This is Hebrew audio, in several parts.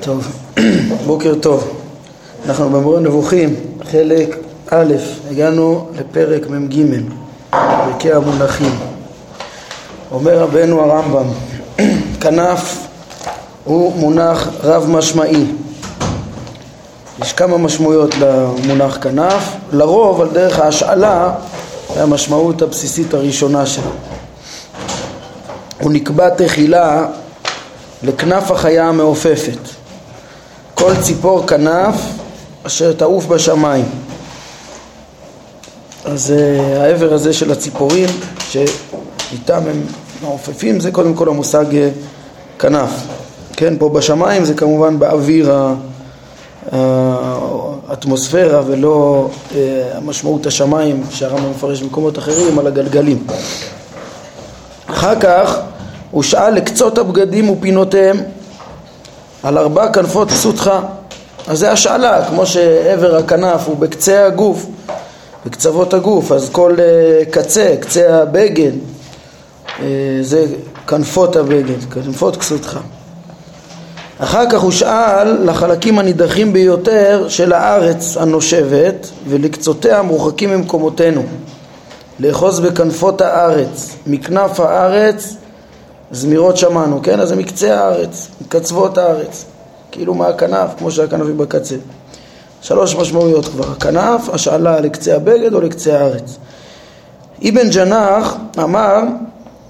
טוב, בוקר טוב. אנחנו במורה נבוכים, חלק א', הגענו לפרק מ"ג, פרקי המונחים. אומר רבנו הרמב"ם, כנף הוא מונח רב משמעי. יש כמה משמעויות למונח כנף, לרוב על דרך ההשאלה זה המשמעות הבסיסית הראשונה שלו. הוא נקבע תחילה לכנף החיה המעופפת. כל ציפור כנף אשר תעוף בשמיים. אז uh, העבר הזה של הציפורים שאיתם הם מעופפים זה קודם כל המושג uh, כנף. כן, פה בשמיים זה כמובן באוויר האטמוספירה ולא uh, המשמעות השמיים שהרמב"ם מפרש במקומות אחרים על הגלגלים. אחר כך הוא שאל לקצות הבגדים ופינותיהם על ארבע כנפות כסותך אז זה השאלה, כמו שעבר הכנף הוא בקצה הגוף, בקצוות הגוף, אז כל uh, קצה, קצה הבגד, uh, זה כנפות הבגד, כנפות כסותך. אחר כך הוא שאל לחלקים הנידחים ביותר של הארץ הנושבת ולקצותיה המרוחקים ממקומותינו לאחוז בכנפות הארץ, מכנף הארץ זמירות שמענו, כן? אז זה מקצה הארץ, מקצוות הארץ, כאילו מהכנף, כמו שהכנף היא בקצה. שלוש משמעויות כבר, הכנף, השאלה לקצה הבגד או לקצה הארץ. אבן ג'נח אמר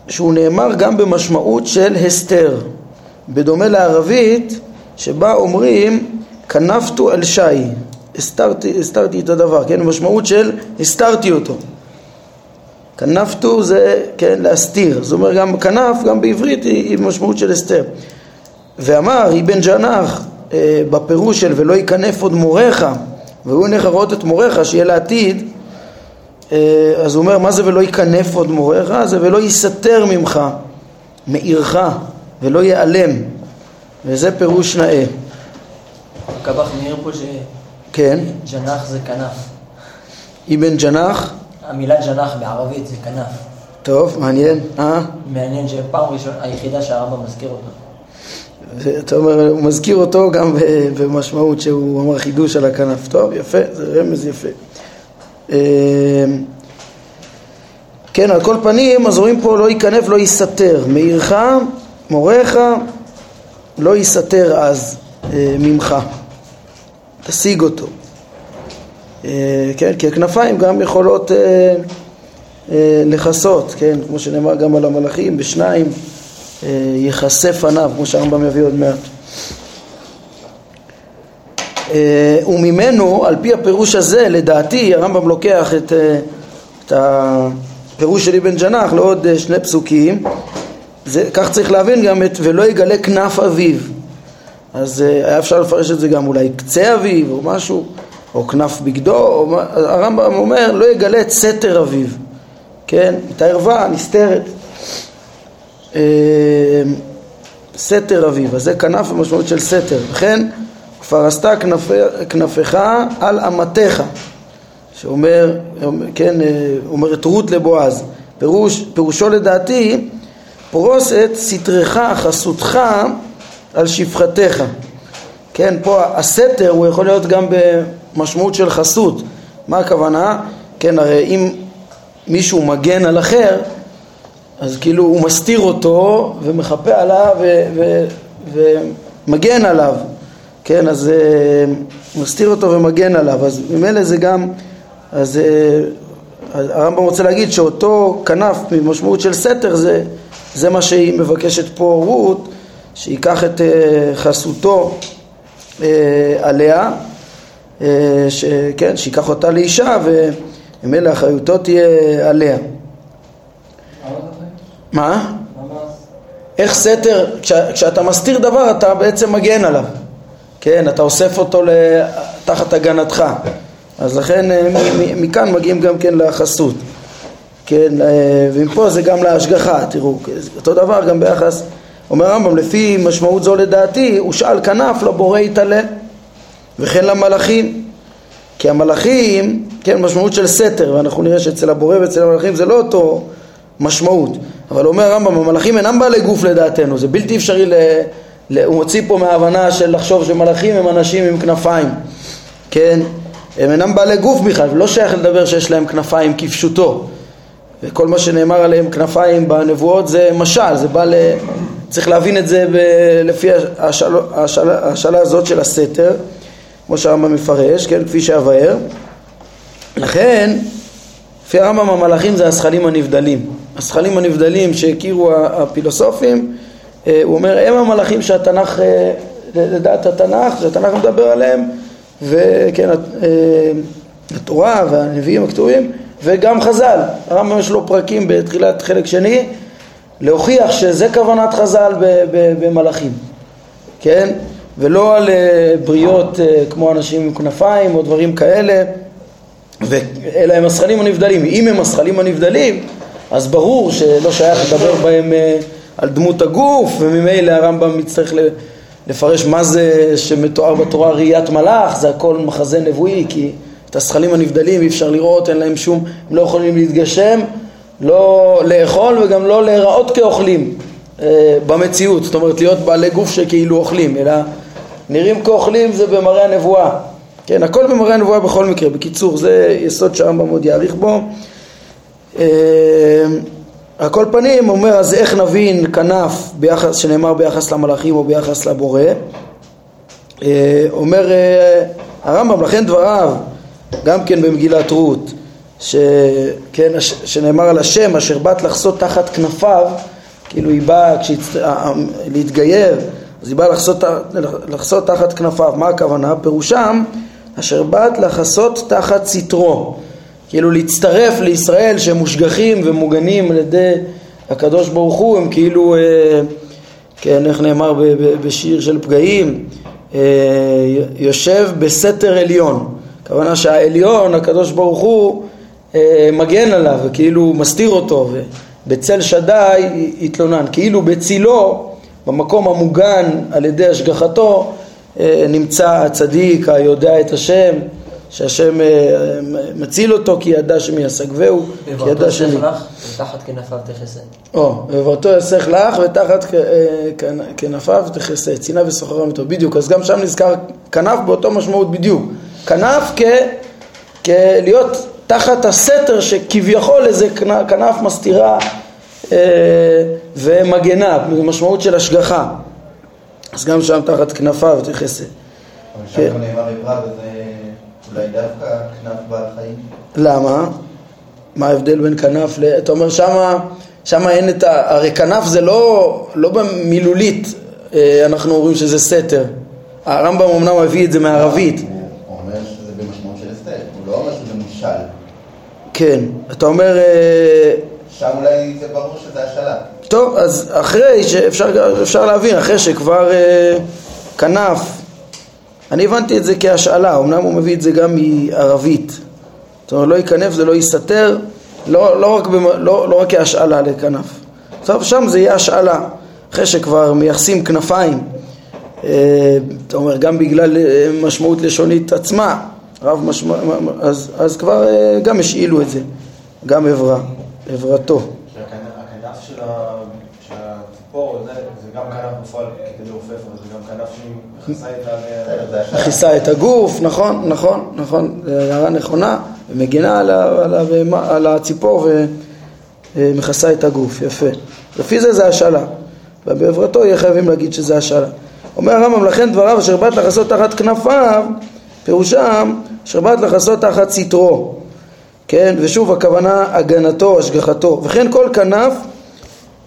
שהוא נאמר גם במשמעות של הסתר, בדומה לערבית שבה אומרים כנפתו אל שי, הסתרתי, הסתרתי את הדבר, כן? משמעות של הסתרתי אותו. כנפתו זה, כן, להסתיר. זאת אומרת, גם כנף, גם בעברית, היא, היא משמעות של הסתר. ואמר אבן ג'נח אה, בפירוש של ולא ייכנף עוד מוריך, והוא ילך לראות את מוריך, שיהיה לעתיד, אה, אז הוא אומר, מה זה ולא ייכנף עוד מוריך? זה ולא ייסתר ממך, מעירך, ולא ייעלם. וזה פירוש נאה. קבח מעיר פה כן. שג'נח זה כנף. אבן ג'נח? המילה ג'נח בערבית זה כנף. טוב, מעניין. אה? מעניין שפעם ראשונה, היחידה שהרמב"ם מזכיר אותו. אתה אומר, הוא מזכיר אותו גם במשמעות שהוא אמר חידוש על הכנף. טוב, יפה, זה רמז יפה. אה, כן, על כל פנים, אז רואים פה לא ייכנף, לא ייסתר. מעירך, מוריך, לא ייסתר אז אה, ממך. תשיג אותו. אה, כן, כי הכנפיים גם יכולות לכסות, כן, כמו שנאמר גם על המלאכים, בשניים יכסה פניו, כמו שהרמב"ם יביא עוד מעט. וממנו, על פי הפירוש הזה, לדעתי, הרמב"ם לוקח את, את הפירוש של אבן ג'נח לעוד שני פסוקים, זה, כך צריך להבין גם את ולא יגלה כנף אביו. אז היה אפשר לפרש את זה גם אולי קצה אביו או משהו, או כנף בגדו, או, הרמב"ם אומר לא יגלה את סתר אביו, כן? את הערווה הנסתרת. סתר אביו, אז זה כנף במשמעות של סתר. לכן כבר עשתה כנפיך על אמתיך, שאומר, כן, אומרת רות לבועז. פירוש, פירושו לדעתי, פרוס את סתרך, חסותך, על שפחתך. כן, פה הסתר הוא יכול להיות גם במשמעות של חסות. מה הכוונה? כן, הרי אם מישהו מגן על אחר, אז כאילו הוא מסתיר אותו ומחפה עליו ומגן עליו, כן, אז הוא מסתיר אותו ומגן עליו, אז ממילא זה גם, אז הרמב"ם רוצה להגיד שאותו כנף ממשמעות של סתר זה, זה מה שהיא מבקשת פה רות, שייקח את חסותו עליה, שכן, שייקח אותה לאישה וממילא אחריותו תהיה עליה. מה? איך סתר, כשה, כשאתה מסתיר דבר אתה בעצם מגן עליו, כן, אתה אוסף אותו תחת הגנתך, אז לכן מכאן מגיעים גם כן לחסות, כן, ומפה זה גם להשגחה, תראו, אותו דבר גם ביחס, אומר הרמב"ם, לפי משמעות זו לדעתי, הוא שאל כנף לבורא יתעלה, וכן למלאכים, כי המלאכים, כן, משמעות של סתר, ואנחנו נראה שאצל הבורא ואצל המלאכים זה לא אותו משמעות. אבל אומר הרמב"ם, המלאכים אינם בעלי גוף לדעתנו, זה בלתי אפשרי הוא מוציא פה מההבנה של לחשוב שמלאכים הם אנשים עם כנפיים, כן? הם אינם בעלי גוף בכלל, לא שייך לדבר שיש להם כנפיים כפשוטו. וכל מה שנאמר עליהם כנפיים בנבואות זה משל, זה בא ל... צריך להבין את זה ב... לפי השאלה, השאלה, השאלה הזאת של הסתר, כמו שהרמב"ם מפרש, כן, כפי שאבאר. לכן, לפי הרמב"ם המלאכים זה הזכלים הנבדלים. הזכלים הנבדלים שהכירו הפילוסופים, אה, הוא אומר, הם המלאכים שהתנ"ך, אה, לדעת התנ"ך, שהתנ"ך מדבר עליהם, וכן, אה, התורה והנביאים הכתובים, וגם חז"ל. הרמב"ם יש לו פרקים בתחילת חלק שני, להוכיח שזה כוונת חז"ל במלאכים, כן? ולא על בריות כמו אנשים עם כנפיים או דברים כאלה, אלא הם הזכלים הנבדלים. אם הם הזכלים הנבדלים, אז ברור שלא שייך לדבר בהם אה, על דמות הגוף, וממילא הרמב"ם יצטרך לפרש מה זה שמתואר בתורה ראיית מלאך, זה הכל מחזה נבואי, כי את הזכלים הנבדלים אי אפשר לראות, אין להם שום, הם לא יכולים להתגשם, לא לאכול וגם לא להיראות כאוכלים אה, במציאות, זאת אומרת להיות בעלי גוף שכאילו אוכלים, אלא נראים כאוכלים זה במראה הנבואה, כן, הכל במראה הנבואה בכל מקרה, בקיצור זה יסוד שהרמב"ם עוד יאריך בו. על אה, כל פנים, אומר, אז איך נבין כנף ביחס, שנאמר ביחס למלאכים או ביחס לבורא? אה, אומר אה, הרמב"ם, לכן דבריו, גם כן במגילת רות, שכן, שנאמר על השם אשר בת לחסות תחת כנפיו, כאילו היא באה כשהצ... להתגייר, אז היא באה לחסות, לחסות תחת כנפיו, מה הכוונה? פירושם אשר בת לחסות תחת סתרו כאילו להצטרף לישראל שהם מושגחים ומוגנים על ידי הקדוש ברוך הוא, הם כאילו, אה, כן, איך נאמר בשיר של פגעים, אה, יושב בסתר עליון. הכוונה שהעליון, הקדוש ברוך הוא, אה, מגן עליו וכאילו מסתיר אותו, ובצל שדי התלונן, כאילו בצילו, במקום המוגן על ידי השגחתו, נמצא הצדיק היודע את השם שהשם אה, מציל אותו כי ידע שמי יסגבהו, כי ידע שמי... לך ותחת כנפיו תכסה. או, ובאותו יסך לך ותחת אה, כנפיו תכסה, צינה וסוחרה איתו, בדיוק, אז גם שם נזכר כנף באותו משמעות בדיוק. כנף כ... כלהיות תחת הסתר שכביכול איזה כנף מסתירה אה, ומגנה, במשמעות של השגחה. אז גם שם תחת כנפיו תכסה. אבל שם גם נאמר עברה וזה... אולי דווקא כנף בעל חיים? למה? מה ההבדל בין כנף ל... אתה אומר שמה, שמה אין את ה... הרי כנף זה לא, לא במילולית אה, אנחנו אומרים שזה סתר. הרמב"ם אמנם מביא את זה מערבית. הוא אומר שזה במשמעות של הסתר, הוא לא אומר שזה מושל. כן, אתה אומר... שם אולי זה ברור שזה השאלה. טוב, אז אחרי שאפשר להבין, אחרי שכבר אה, כנף אני הבנתי את זה כהשאלה, אמנם הוא מביא את זה גם מערבית. זאת אומרת, לא ייכנף זה לא יסתתר, לא, לא, רק, במ, לא, לא רק כהשאלה לכנף. טוב, שם זה יהיה השאלה, אחרי שכבר מייחסים כנפיים. אה, אתה אומר, גם בגלל אה, משמעות לשונית עצמה, רב משמע, אז, אז כבר אה, גם השאילו את זה, גם עברה, עברתו. שהכנף של הציפור זה, גם כנף בפועל כדי לעופף, אבל זה גם כנף שמכסה את הגוף, נכון, נכון, נכון, זו הערה נכונה, ומגינה על, הציפור ומכסה את הגוף, יפה. לפי זה זה השאלה, ובעברתו יהיה חייבים להגיד שזה השאלה. אומר הרמב"ם, לכן דבריו אשר באת לחסות תחת כנפיו, פירושם אשר באת לחסות תחת סתרו, כן, ושוב הכוונה הגנתו, השגחתו, וכן כל כנף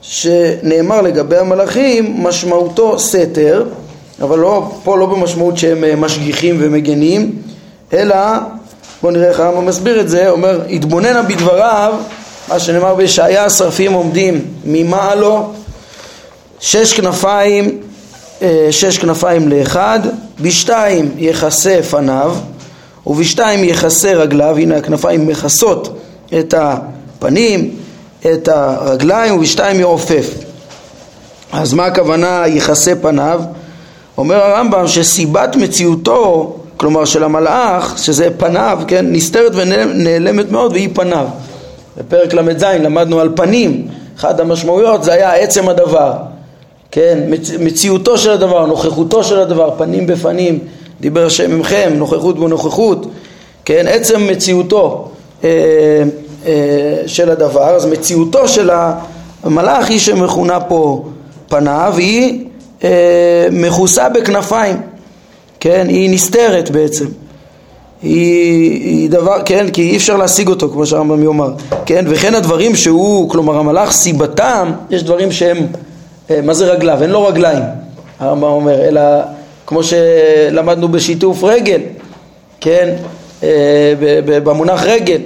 שנאמר לגבי המלאכים משמעותו סתר, אבל לא, פה לא במשמעות שהם אה, משגיחים ומגנים, אלא, בואו נראה איך הרמב"ם מסביר את זה, אומר, התבוננה בדבריו, מה שנאמר בישעיה, השרפים עומדים ממעלו, שש כנפיים, אה, שש כנפיים לאחד, בשתיים יכסה פניו, ובשתיים יכסה רגליו, הנה הכנפיים מכסות את הפנים, את הרגליים ובשתיים יעופף. אז מה הכוונה יכסה פניו? אומר הרמב"ם שסיבת מציאותו, כלומר של המלאך, שזה פניו, כן, נסתרת ונעלמת מאוד והיא פניו. בפרק ל"ז למדנו על פנים, אחת המשמעויות זה היה עצם הדבר. כן, מצ, מציאותו של הדבר, נוכחותו של הדבר, פנים בפנים, דיבר השם עמכם, נוכחות בנוכחות, כן, עצם מציאותו אה, אה, של הדבר, אז מציאותו של המלאך היא שמכונה פה פניו, היא אה, מכוסה בכנפיים, כן, היא נסתרת בעצם. היא, היא דבר, כן, כי אי אפשר להשיג אותו, כמו שהרמב"ם יאמר, כן, וכן הדברים שהוא, כלומר המלאך סיבתם, יש דברים שהם, אה, מה זה רגליו? אין לו רגליים, הרמב"ם אומר, אלא כמו שלמדנו בשיתוף רגל, כן, אה, במונח רגל,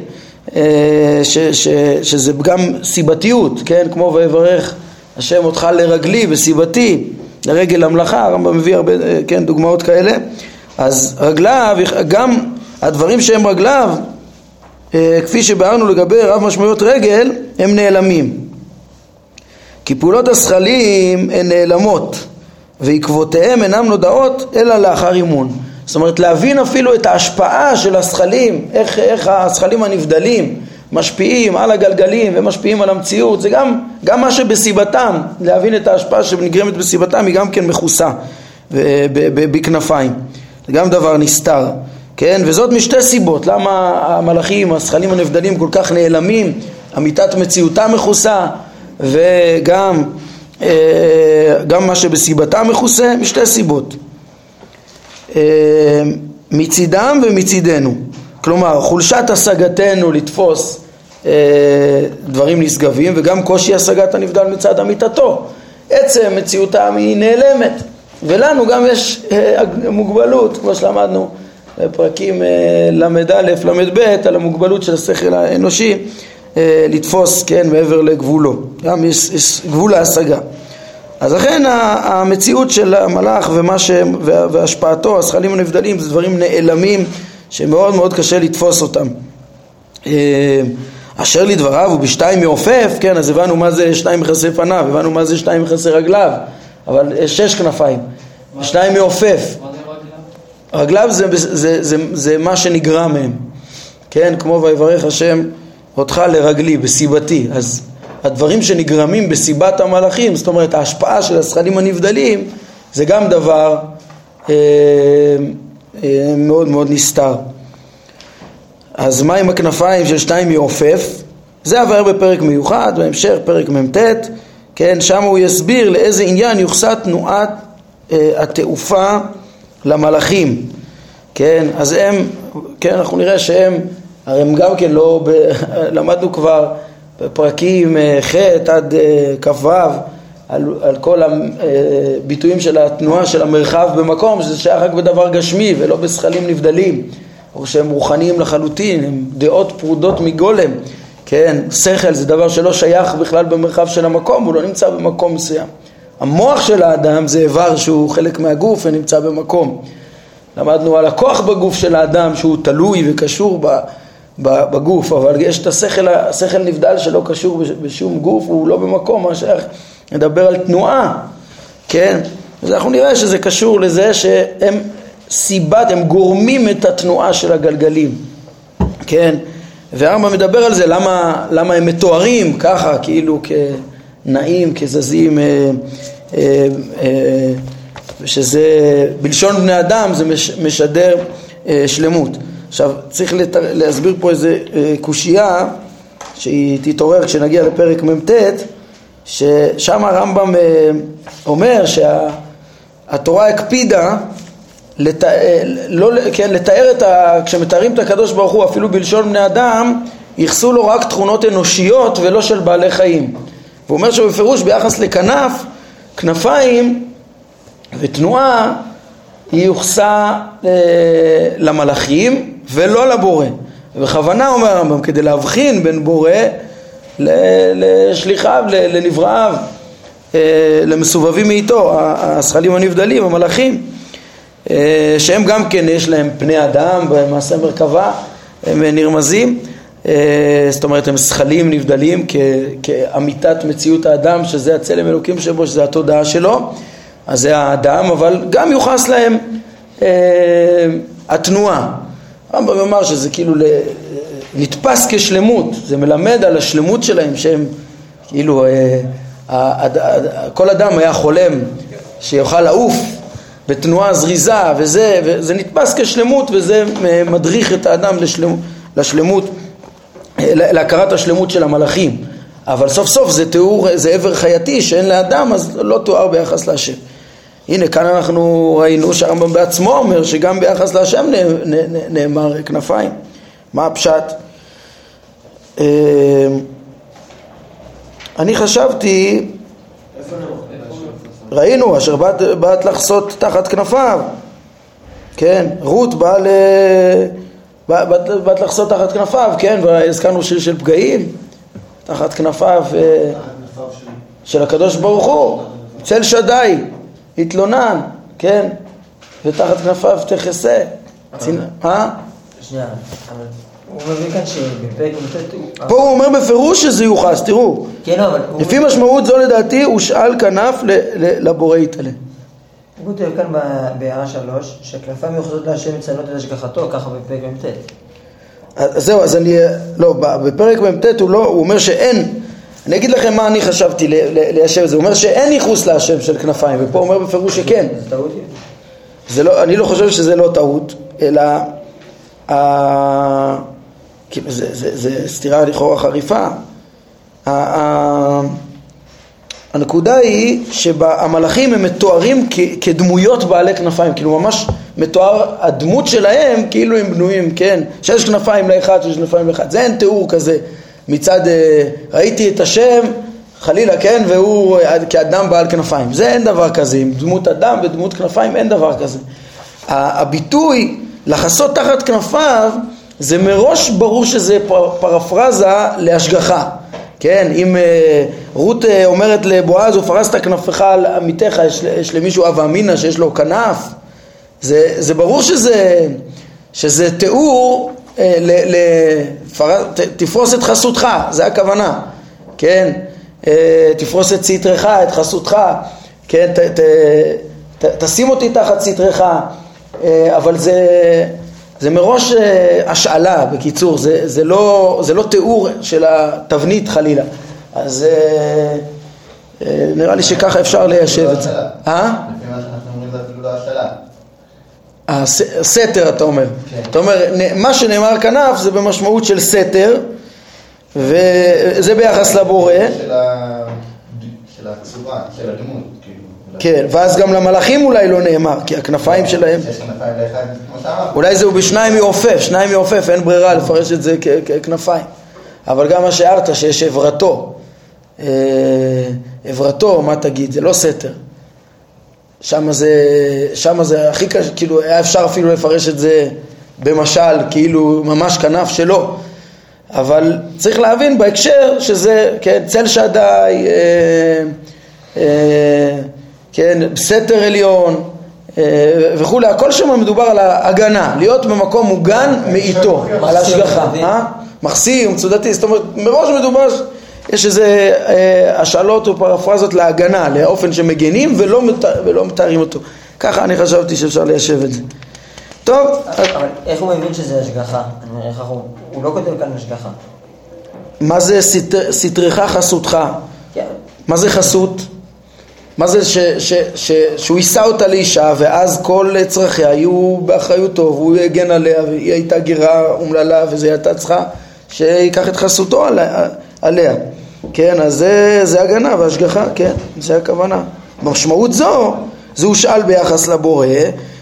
אה, ש, ש, שזה גם סיבתיות, כן, כמו ויברך השם אותך לרגלי וסיבתי, לרגל המלאכה, הרמב"ם מביא הרבה, כן, דוגמאות כאלה, אז רגליו, גם הדברים שהם רגליו, אה, כפי שביארנו לגבי רב משמעויות רגל, הם נעלמים. כי פעולות הזכלים הן נעלמות, ועקבותיהם אינן נודעות אלא לאחר אימון. זאת אומרת להבין אפילו את ההשפעה של הזכלים, איך, איך הזכלים הנבדלים משפיעים על הגלגלים ומשפיעים על המציאות, זה גם, גם מה שבסיבתם, להבין את ההשפעה שנגרמת בסיבתם היא גם כן מכוסה בכנפיים, זה גם דבר נסתר. כן? וזאת משתי סיבות, למה המלאכים, הזכלים הנבדלים כל כך נעלמים, אמיתת מציאותם מכוסה וגם גם מה שבסיבתם מכוסה, משתי סיבות. אה, מצידם ומצידנו, כלומר חולשת השגתנו לתפוס אה, דברים נשגבים וגם קושי השגת הנבדל מצד אמיתתו. עצם מציאותם היא נעלמת ולנו גם יש מוגבלות, כמו שלמדנו פרקים אה, ל"א, ל"ב, על המוגבלות של השכל האנושי אה, לתפוס, כן, מעבר לגבולו. גם יש, יש גבול להשגה. אז לכן המציאות של המלאך ומה ש... והשפעתו, הזכלים הנבדלים, זה דברים נעלמים שמאוד מאוד קשה לתפוס אותם. אה, אשר לדבריו הוא בשתיים מעופף, כן, אז הבנו מה זה שתיים מכסי פניו, הבנו מה זה שתיים מכסי רגליו, אבל שש כנפיים, שתיים מעופף. רגליו זה, זה, זה, זה, זה מה שנגרע מהם, כן? כמו ויברך השם אותך לרגלי, בסיבתי. אז הדברים שנגרמים בסיבת המלאכים, זאת אומרת ההשפעה של הזכלים הנבדלים, זה גם דבר אה, אה, מאוד מאוד נסתר. אז מה עם הכנפיים של שתיים מעופף? זה עבר בפרק מיוחד, בהמשך פרק מ"ט, כן, שם הוא יסביר לאיזה עניין יוחסה תנועת אה, התעופה למלאכים, כן, אז הם, כן, אנחנו נראה שהם, הרי הם גם כן לא, ב, למדנו כבר בפרקים אה, ח' עד אה, כ"ו על, על כל הביטויים של התנועה של המרחב במקום, שזה שייך רק בדבר גשמי ולא בשכלים נבדלים, או שהם רוחניים לחלוטין, הם דעות פרודות מגולם, כן, שכל זה דבר שלא שייך בכלל במרחב של המקום, הוא לא נמצא במקום מסוים. המוח של האדם זה איבר שהוא חלק מהגוף ונמצא במקום. למדנו על הכוח בגוף של האדם שהוא תלוי וקשור בגוף, אבל יש את השכל, השכל נבדל שלא קשור בשום גוף, הוא לא במקום, מה שייך, נדבר על תנועה, כן? אז אנחנו נראה שזה קשור לזה שהם סיבת, הם גורמים את התנועה של הגלגלים, כן? והרמב"ם מדבר על זה, למה, למה הם מתוארים ככה, כאילו כנעים, כזזים, אה, אה, אה, ושזה בלשון בני אדם זה משדר שלמות. עכשיו צריך לת... להסביר פה איזה קושייה שהיא תתעורר כשנגיע לפרק מ"ט ששם הרמב"ם אומר שהתורה הקפידה לת... לא... כן, לתאר את ה... כשמתארים את הקדוש ברוך הוא אפילו בלשון בני אדם ייחסו לו רק תכונות אנושיות ולא של בעלי חיים. והוא אומר שבפירוש ביחס לכנף כנפיים ותנועה היא יוחסה אה, למלאכים ולא לבורא. בכוונה אומר הרמב"ם כדי להבחין בין בורא לשליחיו, לנבראיו, אה, למסובבים מאיתו, השכלים הנבדלים, המלאכים, אה, שהם גם כן יש להם פני אדם במעשה מרכבה, הם נרמזים. אה, זאת אומרת הם זכלים נבדלים כאמיתת מציאות האדם שזה הצלם אלוקים שבו, שזה התודעה שלו, אז זה האדם, אבל גם יוחס להם התנועה. הרמב"ם אמר שזה כאילו נתפס כשלמות, זה מלמד על השלמות שלהם שהם כאילו אה, כל אדם היה חולם שיוכל לעוף בתנועה זריזה וזה, וזה נתפס כשלמות וזה מדריך את האדם לשלמות, לשלמות להכרת השלמות של המלאכים. אבל סוף סוף זה תיאור, זה עבר חייתי שאין לאדם אז לא תואר ביחס להשם הנה כאן אנחנו ראינו שהרמב"ם בעצמו אומר שגם ביחס להשם נאמר כנפיים מה הפשט? אה, אני חשבתי? ראינו, אשר באת, באת לחסות תחת כנפיו, כן, רות באה ל... באת, באת, באת לחסות תחת כנפיו, כן, והזכרנו שיר של פגעים, תחת כנפיו אה, של הקדוש ברוך הוא, צל שדי, התלונן, כן, ותחת כנפיו תכסה. צנ- אה? שנייה, אבל הוא מביא כאן שבפרק י"ט הוא... פה הוא אומר בפירוש שזה יוחס, תראו, כן, אבל לפי משמעות זו לדעתי הושאל כנף לבורא יתעלה. הוא כותב כאן בהערה שלוש, שהכנפיים מיוחדות להשם מציינות את השגחתו, ככה בפרק י"ט. אז זהו, אז אני, לא, בפרק מ"ט הוא לא, הוא אומר שאין, אני אגיד לכם מה אני חשבתי ליישב את זה, הוא אומר שאין ייחוס להשם של כנפיים, ופה הוא אומר בפירוש שכן. זה לא, אני לא חושב שזה לא טעות, אלא ה... כי זה, זה, זה סתירה לכאורה חריפה. ה- הנקודה היא שהמלאכים הם מתוארים כ- כדמויות בעלי כנפיים, כאילו ממש מתואר הדמות שלהם כאילו הם בנויים, כן, שיש כנפיים לאחד, שיש כנפיים לאחד, זה אין תיאור כזה מצד אה, ראיתי את השם חלילה כן והוא אה, כאדם בעל כנפיים, זה אין דבר כזה, עם דמות אדם ודמות כנפיים אין דבר כזה. הביטוי לחסות תחת כנפיו זה מראש ברור שזה פר- פרפרזה להשגחה. כן, אם אה, רות אומרת לבועז, ופרסת כנפך על עמיתך, יש, יש למישהו אב אמינא שיש לו כנף, זה, זה ברור שזה, שזה תיאור, תפרוס את חסותך, זה הכוונה, כן, אה, תפרוס את סטרך, את חסותך, כן, ת, ת, ת, תשים אותי תחת סטרך, אה, אבל זה, זה מראש אה, השאלה, בקיצור, זה, זה, לא, זה לא תיאור של התבנית חלילה. אז אה, אה, נראה לי שככה אפשר ליישב את זה. אה? לפי מה שאנחנו אומרים זה אפילו לא השאלה. הס- סתר אתה אומר. כן. אתה אומר, מה שנאמר כנף זה במשמעות של סתר, וזה ביחס לבורא. של ה- של הצורה, של הדמות, כאילו. כן, ואז גם למלאכים אולי לא נאמר, כי הכנפיים שלהם. אולי זהו בשניים יעופף, שניים יעופף, אין ברירה לפרש את זה ככנפיים. אבל גם מה שהערת שיש עברתו, אה, עברתו, מה תגיד, זה לא סתר. שם זה, שם זה הכי קשה, כאילו היה אפשר אפילו לפרש את זה במשל, כאילו ממש כנף שלו. אבל צריך להבין בהקשר שזה, כן, צל שדי, אה, אה, כן, סתר עליון אה, וכולי, הכל שם מדובר על ההגנה, להיות במקום מוגן מאיתו, על השגחה, אה? מחסיר, מצודתי, זאת אומרת, מראש מדובר, יש איזה אה, השאלות או פרפרזות להגנה, לאופן שמגנים ולא, מת, ולא מתארים אותו. ככה אני חשבתי שאפשר ליישב את זה. טוב, אבל איך הוא מבין שזה השגחה? אומר, הוא... הוא לא כותב כאן השגחה. מה זה סתר- סתרך חסותך? כן. מה זה חסות? מה זה ש, ש, ש, שהוא יישא אותה לאישה ואז כל צרכיה יהיו באחריותו והוא יגן עליה והיא הייתה גירה אומללה וזה הייתה צריכה שייקח את חסותו עליה, עליה. כן, אז זה, זה הגנה והשגחה, כן, זה הכוונה. במשמעות זו, זה הושאל ביחס לבורא,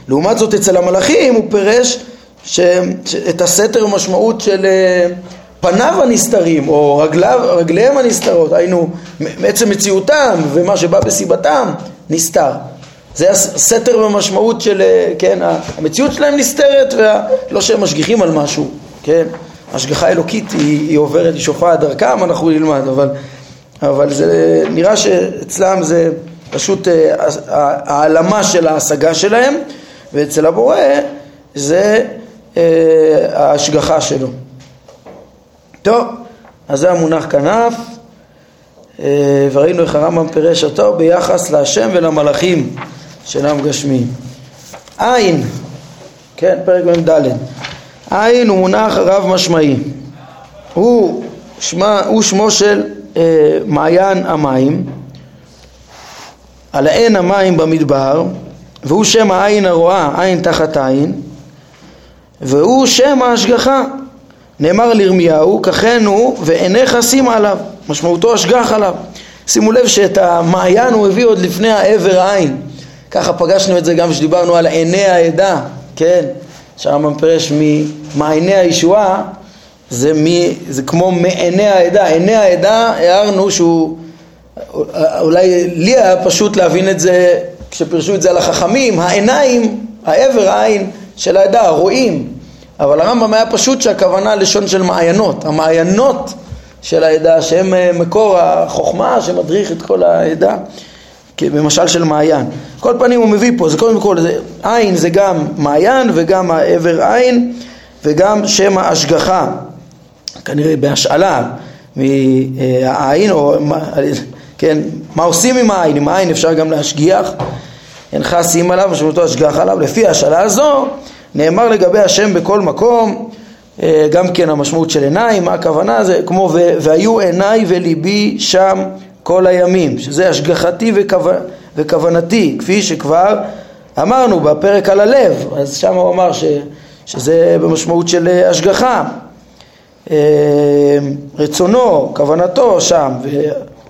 לעומת זאת אצל המלאכים הוא פירש ש, ש, את הסתר במשמעות של אה, פניו הנסתרים או רגליו, רגליהם הנסתרות, היינו מעצם מציאותם ומה שבא בסיבתם נסתר. זה הסתר במשמעות של, אה, כן, המציאות שלהם נסתרת ולא שהם משגיחים על משהו, כן, השגחה אלוקית היא, היא עוברת, היא שופעת דרכם, אנחנו נלמד, אבל, אבל זה נראה שאצלם זה פשוט אה, העלמה של ההשגה שלהם ואצל הבורא זה אה, ההשגחה שלו. טוב, אז זה המונח כנף, אה, וראינו איך הרמב"ם פירש אותו ביחס להשם ולמלאכים שאינם גשמיים. עין, כן, פרק מ"ד, עין הוא מונח רב משמעי, הוא, שמה, הוא שמו של אה, מעיין המים, על עין המים במדבר, והוא שם העין הרואה, עין תחת עין, והוא שם ההשגחה. נאמר לירמיהו, ככן הוא ועיניך שים עליו, משמעותו השגח עליו. שימו לב שאת המעיין הוא הביא עוד לפני העבר עין. ככה פגשנו את זה גם כשדיברנו על עיני העדה, כן? שהרמב"ם פירש ממעייני הישועה, זה, מ, זה כמו מעיני העדה. עיני העדה, הערנו שהוא, אולי לי היה פשוט להבין את זה כשפירשו את זה על החכמים, העיניים, העבר העין של העדה, רואים. אבל הרמב"ם היה פשוט שהכוונה לשון של מעיינות, המעיינות של העדה שהם אה, מקור החוכמה שמדריך את כל העדה במשל של מעיין. כל פנים הוא מביא פה, זה קודם כל, זה, עין זה גם מעיין וגם העבר עין וגם שם ההשגחה, כנראה בהשאלה מהעין או כן, מה עושים עם העין, עם העין אפשר גם להשגיח, אינך שים עליו משמעותו השגח עליו, לפי ההשאלה הזו נאמר לגבי השם בכל מקום, אה, גם כן המשמעות של עיניים, מה הכוונה? זה כמו והיו עיניי וליבי שם כל הימים, שזה השגחתי וכו... וכוונתי, כפי שכבר אמרנו בפרק על הלב, אז שם הוא אמר ש... שזה במשמעות של אה, השגחה. אה, רצונו, כוונתו שם,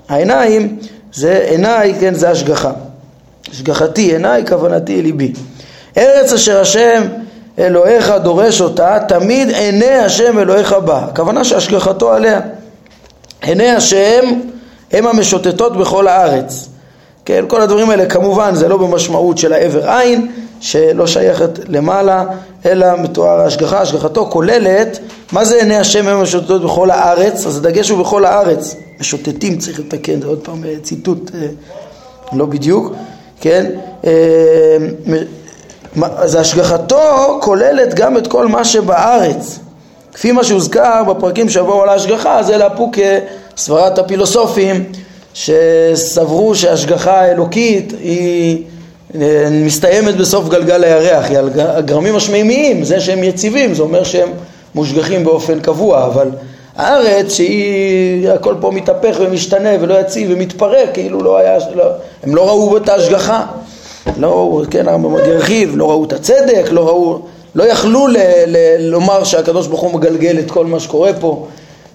והעיניים זה עיניי, כן, זה השגחה. השגחתי עיניי, כוונתי ליבי. ארץ אשר השם אלוהיך דורש אותה, תמיד עיני השם אלוהיך בה. הכוונה שהשגחתו עליה. עיני השם הם המשוטטות בכל הארץ. כן, כל הדברים האלה כמובן זה לא במשמעות של העבר עין, שלא שייכת למעלה, אלא מתואר ההשגחה, השגחתו כוללת, מה זה עיני השם הם המשוטטות בכל הארץ? אז הדגש הוא בכל הארץ, משוטטים צריך לתקן, זה עוד פעם אה, ציטוט אה, לא בדיוק, כן, אה, אז השגחתו כוללת גם את כל מה שבארץ. כפי מה שהוזכר בפרקים שעברו על ההשגחה, זה לאפו כסברת הפילוסופים שסברו שהשגחה האלוקית היא אה, מסתיימת בסוף גלגל הירח, היא על הגרמים השמימיים, זה שהם יציבים, זה אומר שהם מושגחים באופן קבוע, אבל הארץ שהיא, הכל פה מתהפך ומשתנה ולא יציב ומתפרק, כאילו לא היה, לא, הם לא ראו את ההשגחה. לא, כן, הרמב"ם עוד ירחיב, לא ראו את הצדק, לא ראו, לא יכלו ל, ל, לומר שהקדוש ברוך הוא מגלגל את כל מה שקורה פה,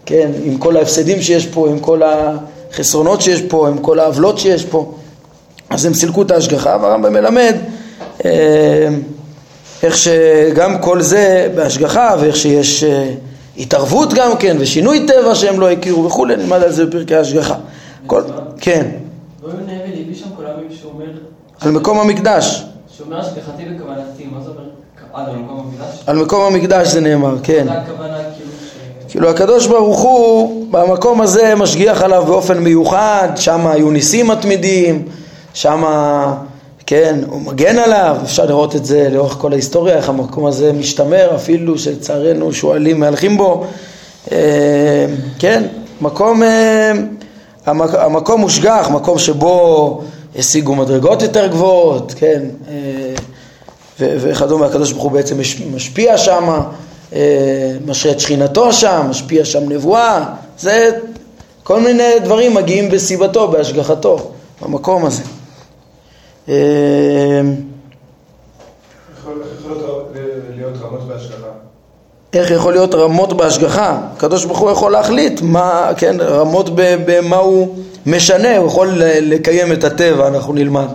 כן, עם כל ההפסדים שיש פה, עם כל החסרונות שיש פה, עם כל העוולות שיש פה, אז הם סילקו את ההשגחה, והרמב"ם מלמד אה, איך שגם כל זה בהשגחה, ואיך שיש אה, התערבות גם כן, ושינוי טבע שהם לא הכירו וכולי, נלמד על זה בפרקי ההשגחה. כל, כן. לא כל הימים שאומר על מקום המקדש. שאומר השגחתי וכוונתי, מה זה אומר? על מקום המקדש? על מקום המקדש זה נאמר, כן. הכוונה כאילו הקדוש ברוך הוא במקום הזה משגיח עליו באופן מיוחד, שם היו ניסים מתמידים, שם, כן, הוא מגן עליו, אפשר לראות את זה לאורך כל ההיסטוריה, איך המקום הזה משתמר, אפילו שלצערנו שועלים מהלכים בו, אה, כן, מקום, אה, המקום מושגח, מקום שבו השיגו מדרגות יותר גבוהות, כן, אה, וכדומה, הקדוש ברוך הוא בעצם משפיע שם, אה, משרה את שכינתו שם, משפיע שם נבואה, זה כל מיני דברים מגיעים בסיבתו, בהשגחתו, במקום הזה. אה, איך יכול להיות רמות בהשגחה? הקדוש ברוך הוא יכול להחליט מה, כן, רמות במה הוא משנה, הוא יכול לקיים את הטבע, אנחנו נלמד.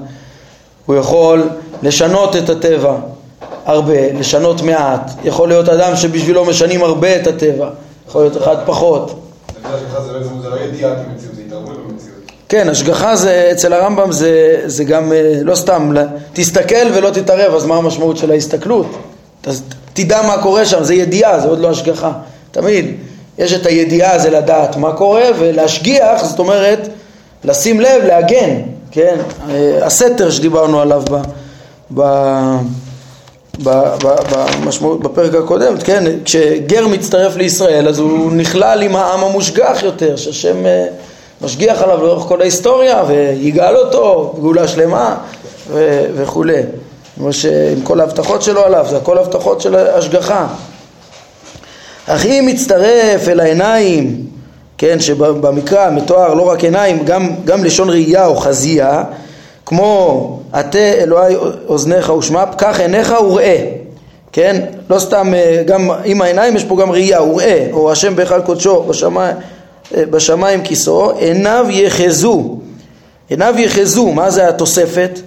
הוא יכול לשנות את הטבע הרבה, לשנות מעט. יכול להיות אדם שבשבילו משנים הרבה את הטבע, יכול להיות אחד פחות. כן, השגחה זה, אצל הרמב"ם זה, זה גם אה, לא סתם, תסתכל ולא תתערב, אז מה המשמעות של ההסתכלות? תדע מה קורה שם, זה ידיעה, זה עוד לא השגחה. תמיד יש את הידיעה, זה לדעת מה קורה, ולהשגיח, זאת אומרת, לשים לב, להגן, כן? הסתר שדיברנו עליו ב, ב, במשמעות, בפרק הקודם, כן? כשגר מצטרף לישראל אז הוא נכלל עם העם המושגח יותר, שהשם אה, משגיח עליו לאורך כל ההיסטוריה ויגאל אותו, גאולה שלמה ו, וכולי. כמו שעם כל ההבטחות שלו עליו, זה הכל הבטחות של השגחה. אך אם מצטרף אל העיניים כן, שבמקרא מתואר לא רק עיניים, גם, גם לשון ראייה או חזייה, כמו עטה אלוהי אוזניך ושמע, פקח עיניך וראה. כן? לא סתם, אה, גם עם העיניים יש פה גם ראייה, וראה, או השם בהיכל קודשו, בשמיים, אה, בשמיים כיסאו, עיניו יחזו. עיניו יחזו, מה זה התוספת?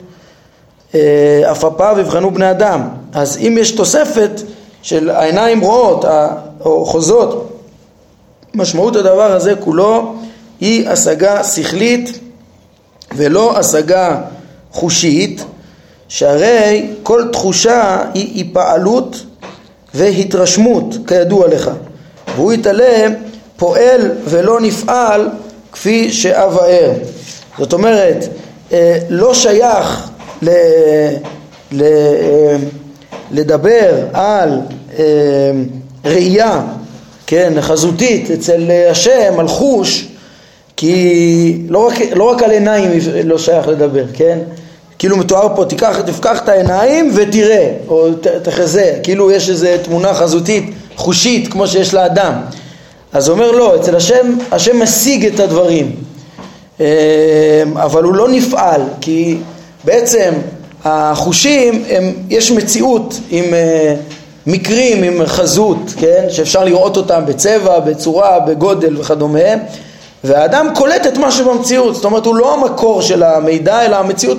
עפפיו יבחנו בני אדם. אז אם יש תוספת של העיניים רואות או חוזות, משמעות הדבר הזה כולו היא השגה שכלית ולא השגה חושית, שהרי כל תחושה היא היפעלות והתרשמות כידוע לך, והוא יתעלה פועל ולא נפעל כפי שאב האר. זאת אומרת, אה, לא שייך ל, ל, אה, לדבר על אה, ראייה, כן, חזותית אצל השם, על חוש, כי לא רק, לא רק על עיניים לא שייך לדבר, כן? כאילו מתואר פה, תיקח, תפקח את העיניים ותראה, או תחזה, כאילו יש איזו תמונה חזותית, חושית, כמו שיש לאדם. אז הוא אומר לא, אצל השם, השם משיג את הדברים, אמ, אבל הוא לא נפעל, כי בעצם החושים, הם, יש מציאות עם אה, מקרים, עם חזות, כן, שאפשר לראות אותם בצבע, בצורה, בגודל וכדומה, והאדם קולט את מה שבמציאות, זאת אומרת הוא לא המקור של המידע, אלא המציאות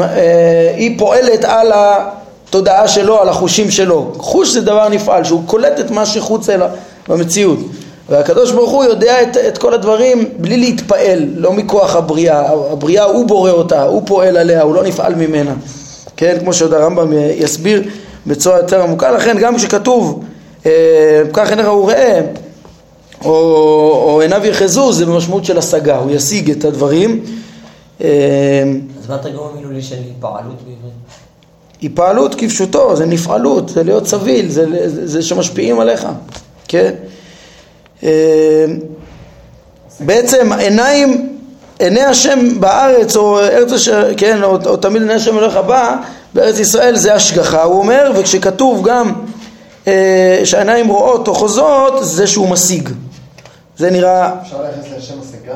אה, היא פועלת על התודעה שלו, על החושים שלו. חוש זה דבר נפעל, שהוא קולט את מה שחוץ אליו במציאות. והקדוש ברוך הוא יודע את, את כל הדברים בלי להתפעל, לא מכוח הבריאה, הבריאה הוא בורא אותה, הוא פועל עליה, הוא לא נפעל ממנה, כן, כמו שעוד הרמב"ם יסביר בצורה יותר עמוקה, לכן גם כשכתוב אה, כך עיניך הוא ראה או עיניו יחזו זה במשמעות של השגה, הוא ישיג את הדברים. אה, אז מה התרגום המילולי של היפעלות בעברית? היפעלות כפשוטו, זה נפעלות, זה להיות סביל, זה, זה, זה שמשפיעים עליך, כן? אה, בעצם עיניים, עיני השם בארץ, או ארץ אשר, כן, או, או תמיד עיני השם אלוהיך בא, בארץ ישראל זה השגחה, הוא אומר, וכשכתוב גם אה, שהעיניים רואות או חוזות, זה שהוא משיג. זה נראה... אפשר לייחס לשם השגה?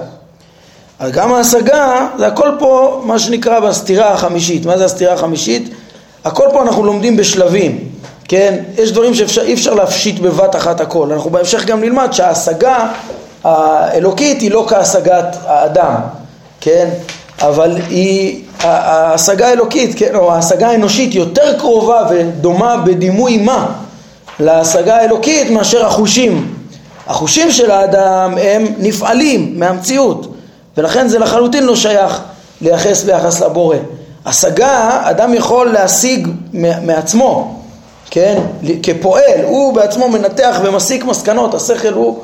גם ההשגה, זה הכל פה מה שנקרא בסתירה החמישית. מה זה הסתירה החמישית? הכל פה אנחנו לומדים בשלבים, כן? יש דברים שאי אפשר להפשיט בבת אחת הכל. אנחנו בהמשך גם נלמד שההשגה האלוקית היא לא כהשגת האדם, כן? אבל היא, ההשגה האלוקית, כן, או ההשגה האנושית יותר קרובה ודומה בדימוי מה להשגה האלוקית מאשר החושים. החושים של האדם הם נפעלים מהמציאות ולכן זה לחלוטין לא שייך לייחס ביחס לבורא. השגה, אדם יכול להשיג מעצמו, כן, כפועל, הוא בעצמו מנתח ומסיק מסקנות, השכל הוא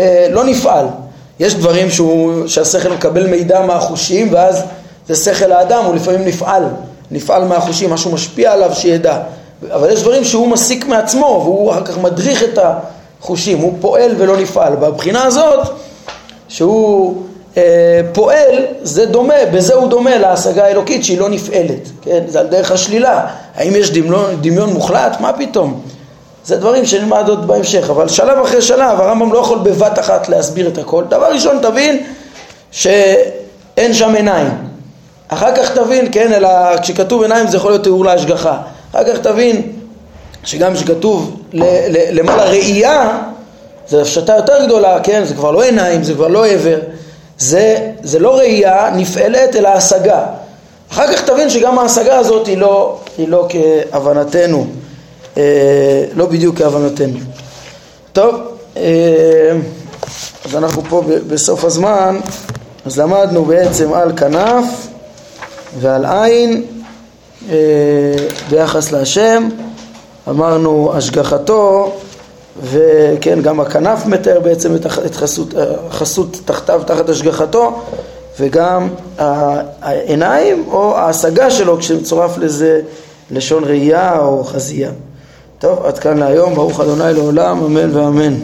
אה, לא נפעל. יש דברים שהוא, שהשכל מקבל מידע מהחושים ואז זה שכל האדם, הוא לפעמים נפעל, נפעל מהחושים, משהו משפיע עליו שידע. אבל יש דברים שהוא מסיק מעצמו והוא אחר כך מדריך את החושים, הוא פועל ולא נפעל. בבחינה הזאת שהוא אה, פועל, זה דומה, בזה הוא דומה להשגה האלוקית שהיא לא נפעלת, כן? זה על דרך השלילה. האם יש דמיון, דמיון מוחלט? מה פתאום? זה דברים שנלמד עוד בהמשך, אבל שלב אחרי שלב הרמב"ם לא יכול בבת אחת להסביר את הכל. דבר ראשון תבין שאין שם עיניים. אחר כך תבין, כן, אלא כשכתוב עיניים זה יכול להיות תיאור להשגחה. אחר כך תבין שגם כשכתוב למעלה ראייה, זו הפשטה יותר גדולה, כן, זה כבר לא עיניים, זה כבר לא עבר, זה, זה לא ראייה נפעלת אלא השגה. אחר כך תבין שגם ההשגה הזאת היא לא, היא לא כהבנתנו, אה, לא בדיוק כהבנתנו. טוב, אה, אז אנחנו פה בסוף הזמן, אז למדנו בעצם על כנף ועל עין אה, ביחס להשם, אמרנו השגחתו וכן גם הכנף מתאר בעצם את חסות, חסות תחתיו תחת השגחתו וגם העיניים או ההשגה שלו כשמצורף לזה לשון ראייה או חזייה. טוב, עד כאן להיום, ברוך ה' לעולם, אמן ואמן.